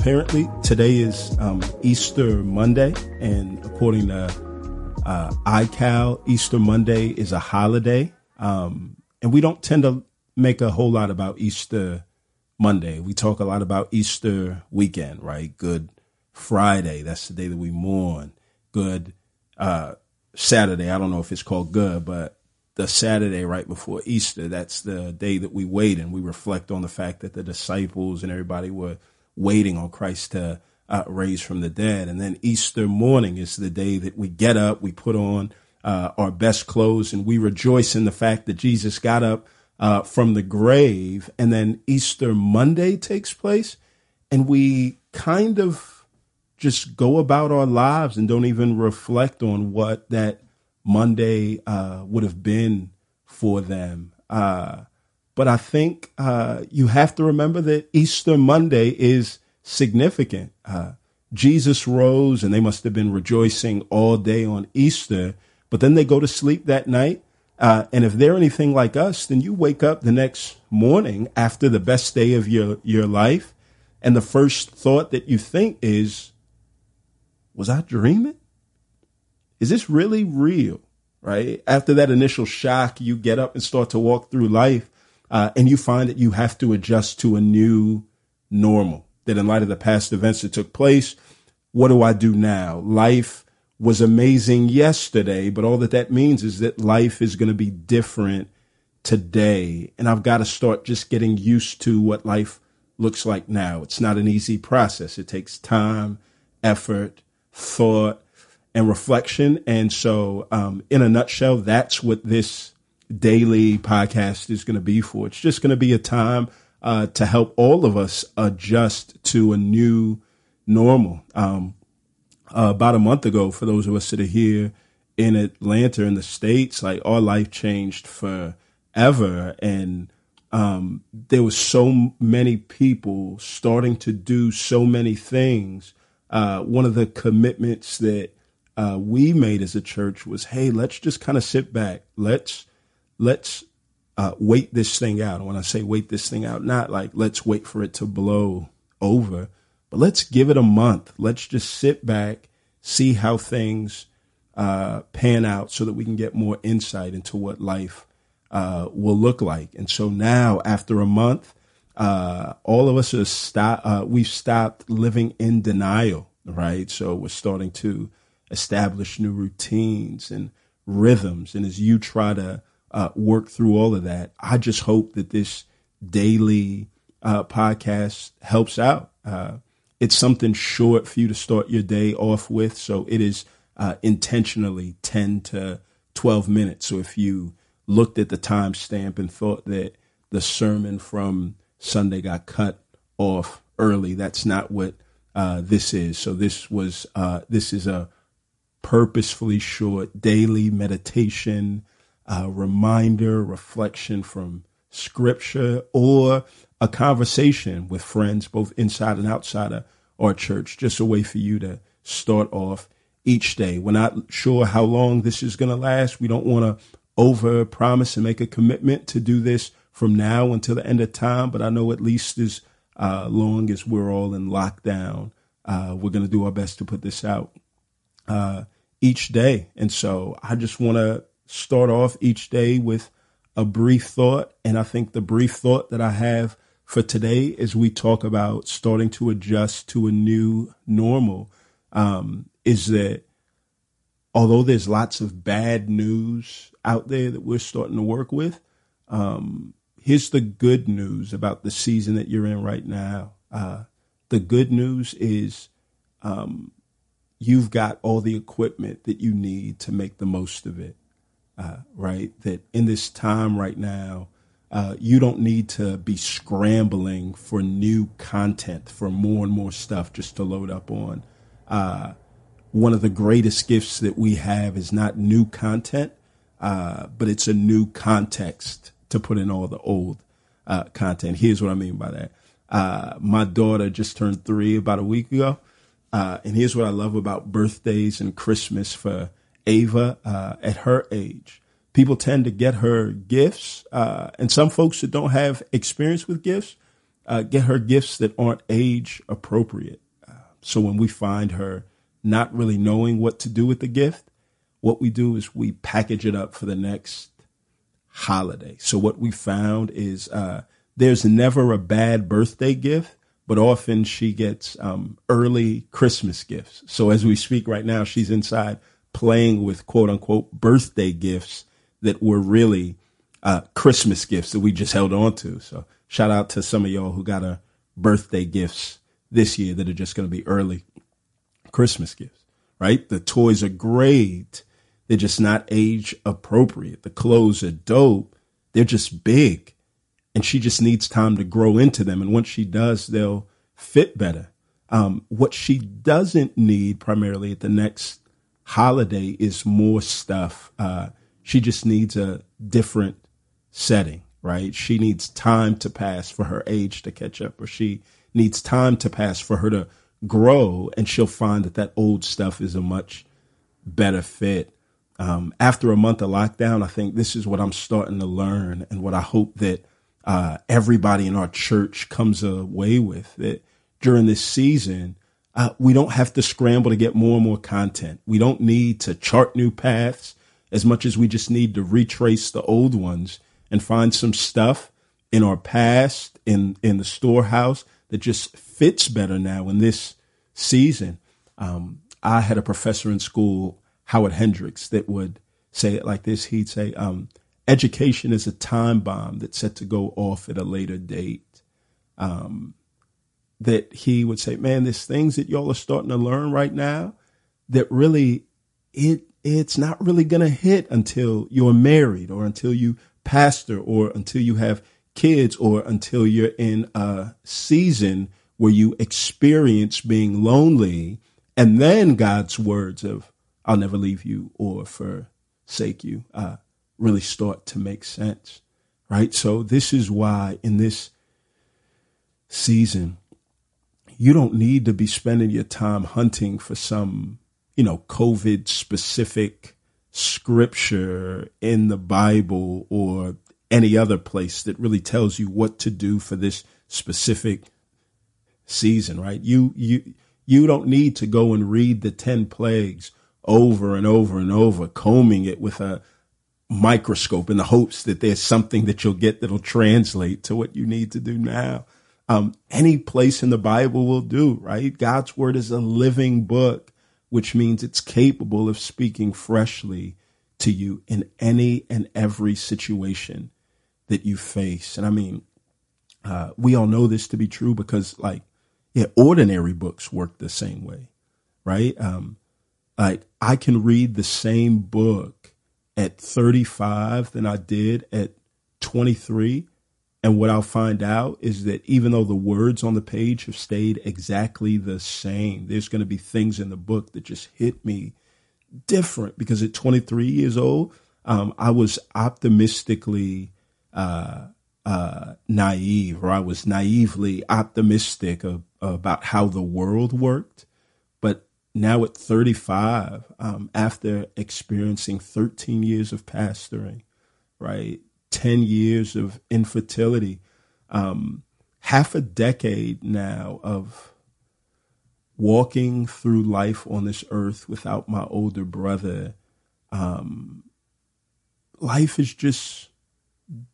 apparently today is um, Easter Monday, and according to uh, iCal, Easter Monday is a holiday. Um, and we don't tend to make a whole lot about Easter Monday. We talk a lot about Easter weekend, right? Good Friday, that's the day that we mourn. Good uh, Saturday, I don't know if it's called good, but the Saturday right before Easter, that's the day that we wait and we reflect on the fact that the disciples and everybody were waiting on Christ to uh, raise from the dead. And then Easter morning is the day that we get up, we put on uh, our best clothes, and we rejoice in the fact that Jesus got up uh, from the grave. And then Easter Monday takes place, and we kind of just go about our lives and don't even reflect on what that Monday uh, would have been for them. Uh, but I think uh, you have to remember that Easter Monday is significant. Uh, Jesus rose, and they must have been rejoicing all day on Easter. But then they go to sleep that night. Uh, and if they're anything like us, then you wake up the next morning after the best day of your, your life. And the first thought that you think is, was I dreaming? Is this really real? Right? After that initial shock, you get up and start to walk through life uh, and you find that you have to adjust to a new normal. That in light of the past events that took place, what do I do now? Life was amazing yesterday, but all that that means is that life is going to be different today. And I've got to start just getting used to what life looks like now. It's not an easy process. It takes time, effort, thought, and reflection. And so, um, in a nutshell, that's what this daily podcast is going to be for. It's just going to be a time uh, to help all of us adjust to a new normal. Um, uh, about a month ago, for those of us that are here in Atlanta in the States, like our life changed forever. And um, there was so many people starting to do so many things. Uh, one of the commitments that uh, we made as a church was, hey, let's just kind of sit back. Let's let's uh, wait this thing out. And when I say wait this thing out, not like let's wait for it to blow over, but let's give it a month. Let's just sit back, see how things uh, pan out so that we can get more insight into what life uh, will look like. And so now, after a month, uh, all of us are stop, uh, we've stopped living in denial, right? So we're starting to establish new routines and rhythms. And as you try to uh, work through all of that. I just hope that this daily uh, podcast helps out. Uh, it's something short for you to start your day off with. So it is uh, intentionally 10 to 12 minutes. So if you looked at the timestamp and thought that the sermon from Sunday got cut off early, that's not what uh, this is. So this was, uh, this is a purposefully short daily meditation a reminder, reflection from scripture, or a conversation with friends, both inside and outside of our church, just a way for you to start off each day. We're not sure how long this is going to last. We don't want to over promise and make a commitment to do this from now until the end of time, but I know at least as uh, long as we're all in lockdown, uh, we're going to do our best to put this out uh, each day. And so I just want to start off each day with a brief thought. And I think the brief thought that I have for today as we talk about starting to adjust to a new normal um, is that although there's lots of bad news out there that we're starting to work with, um, here's the good news about the season that you're in right now. Uh, the good news is um, you've got all the equipment that you need to make the most of it uh, right? That in this time right now, uh, you don't need to be scrambling for new content, for more and more stuff just to load up on. Uh, one of the greatest gifts that we have is not new content, uh, but it's a new context to put in all the old uh, content. Here's what I mean by that. Uh, my daughter just turned three about a week ago. and here's what I love about birthdays and Christmas for Ava uh, at her age. People tend to get her gifts, uh, and some folks that don't have experience with gifts, uh, get her gifts that aren't age appropriate. Uh, so when we find her not really knowing what to do with the gift, what we do is we package it up for the next holiday. So what we found is uh, there's never a bad birthday gift, but often she gets um, early Christmas gifts. So as we speak right now, she's inside playing with quote unquote birthday gifts that were really uh, Christmas gifts that we just held on to. So shout out to some of y'all who got a birthday gifts this year that are just going to be early Christmas gifts, right? The toys are great. They're just not age appropriate. The clothes are dope. They're just big. And she just needs time to grow into them. And once she does, they'll fit better. Um, what she doesn't need primarily at the next holiday is more stuff. Uh, she just needs a different setting, right? She needs time to pass for her age to catch up, or she needs time to pass for her to grow, and she'll find that that old stuff is a much better fit. Um, after a month of lockdown, I think this is what I'm starting to learn, and what I hope that uh, everybody in our church comes away with that during this season. Uh, we don't have to scramble to get more and more content. We don't need to chart new paths as much as we just need to retrace the old ones and find some stuff in our past in in the storehouse that just fits better now in this season. Um, I had a professor in school, Howard Hendricks, that would say it like this. He'd say, um, "Education is a time bomb that's set to go off at a later date." Um, that he would say, "Man, there's things that y'all are starting to learn right now that really it it's not really going to hit until you're married or until you pastor or until you have kids or until you're in a season where you experience being lonely and then God's words of I'll never leave you or forsake you uh, really start to make sense, right? So this is why in this season, you don't need to be spending your time hunting for some you know, COVID specific scripture in the Bible or any other place that really tells you what to do for this specific season, right? You you you don't need to go and read the 10 plagues over and over and over, combing it with a microscope in the hopes that there's something that you'll get that'll translate to what you need to do now. Um, any place in the Bible will do, right? God's word is a living book which means it's capable of speaking freshly to you in any and every situation that you face. And I mean, uh, we all know this to be true because, like, yeah, ordinary books work the same way, right? Um, like, I can read the same book at 35 than I did at 23 and what I'll find out is that even though the words on the page have stayed exactly the same, there's going to be things in the book that just hit me different because at 23 years old, um, I was optimistically uh, uh, naive, or I was naively optimistic of, about how the world worked. But now at 35, um, after experiencing 13 years of pastoring, right, 10 years of infertility, um, half a decade now of walking through life on this earth without my older brother. Um, life is just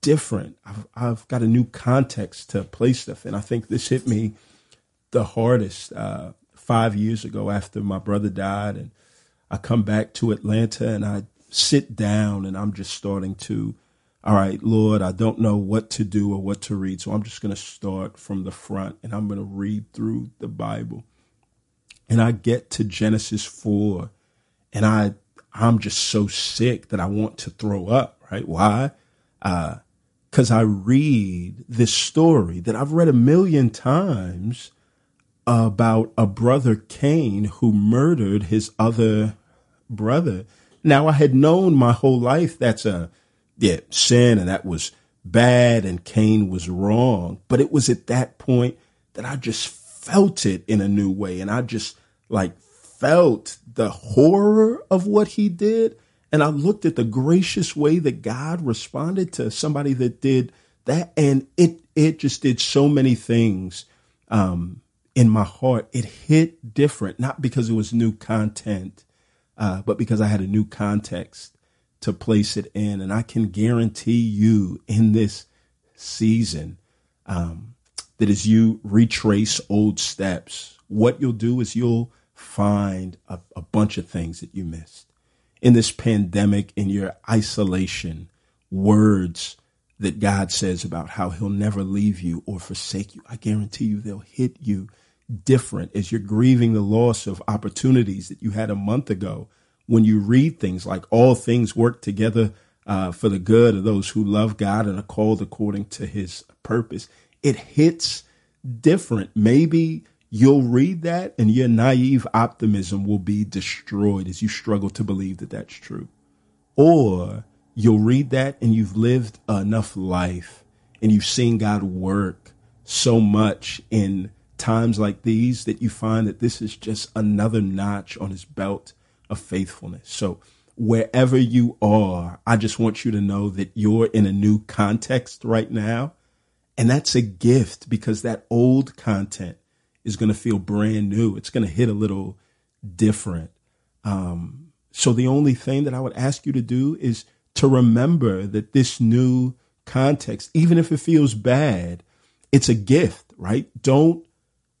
different. I've, I've, got a new context to place stuff. And I think this hit me the hardest uh, five years ago after my brother died. And I come back to Atlanta and I sit down and I'm just starting to all right, Lord, I don't know what to do or what to read. So I'm just going to start from the front and I'm going to read through the Bible. And I get to Genesis 4 and I I'm just so sick that I want to throw up, right? Why? Uh cuz I read this story that I've read a million times about a brother Cain who murdered his other brother. Now I had known my whole life that's a yeah, sin and that was bad and Cain was wrong. But it was at that point that I just felt it in a new way. And I just like felt the horror of what he did. And I looked at the gracious way that God responded to somebody that did that. And it, it just did so many things um, in my heart. It hit different, not because it was new content, uh, but because I had a new context to place it in. And I can guarantee you in this season um, that as you retrace old steps, what you'll do is you'll find a, a bunch of things that you missed. In this pandemic, in your isolation, words that God says about how he'll never leave you or forsake you, I guarantee you they'll hit you different as you're grieving the loss of opportunities that you had a month ago. When you read things like all things work together uh, for the good of those who love God and are called according to his purpose, it hits different. Maybe you'll read that and your naive optimism will be destroyed as you struggle to believe that that's true. Or you'll read that and you've lived enough life and you've seen God work so much in times like these that you find that this is just another notch on his belt of faithfulness. So wherever you are, I just want you to know that you're in a new context right now. And that's a gift because that old content is going to feel brand new. It's going to hit a little different. Um, so the only thing that I would ask you to do is to remember that this new context, even if it feels bad, it's a gift, right? Don't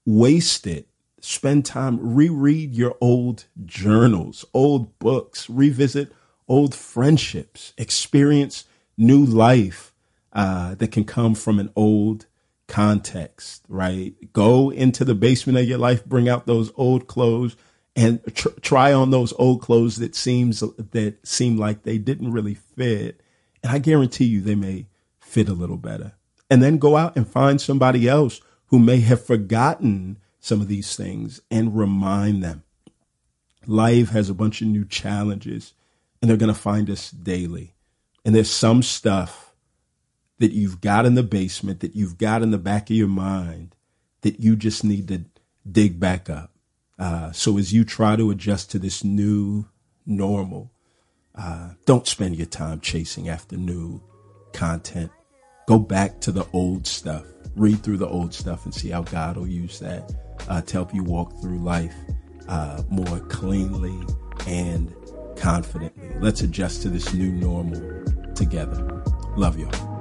waste it. Spend time, reread your old journals, old books, revisit old friendships, experience new life uh, that can come from an old context, right? Go into the basement of your life, bring out those old clothes, and tr- try on those old clothes that seems that seem like they didn't really fit and i guarantee you they may fit a little better and then go out and find somebody else who may have forgotten some of these things and remind them life has a bunch of new challenges and they're going to find us daily and there's some stuff that you've got in the basement that you've got in the back of your mind that you just need to dig back up uh, so as you try to adjust to this new normal, uh, don't spend your time chasing after new content. Go back to the old stuff. Read through the old stuff and see how God will use that uh, to help you walk through life uh, more cleanly and confidently. Let's adjust to this new normal together. Love y'all.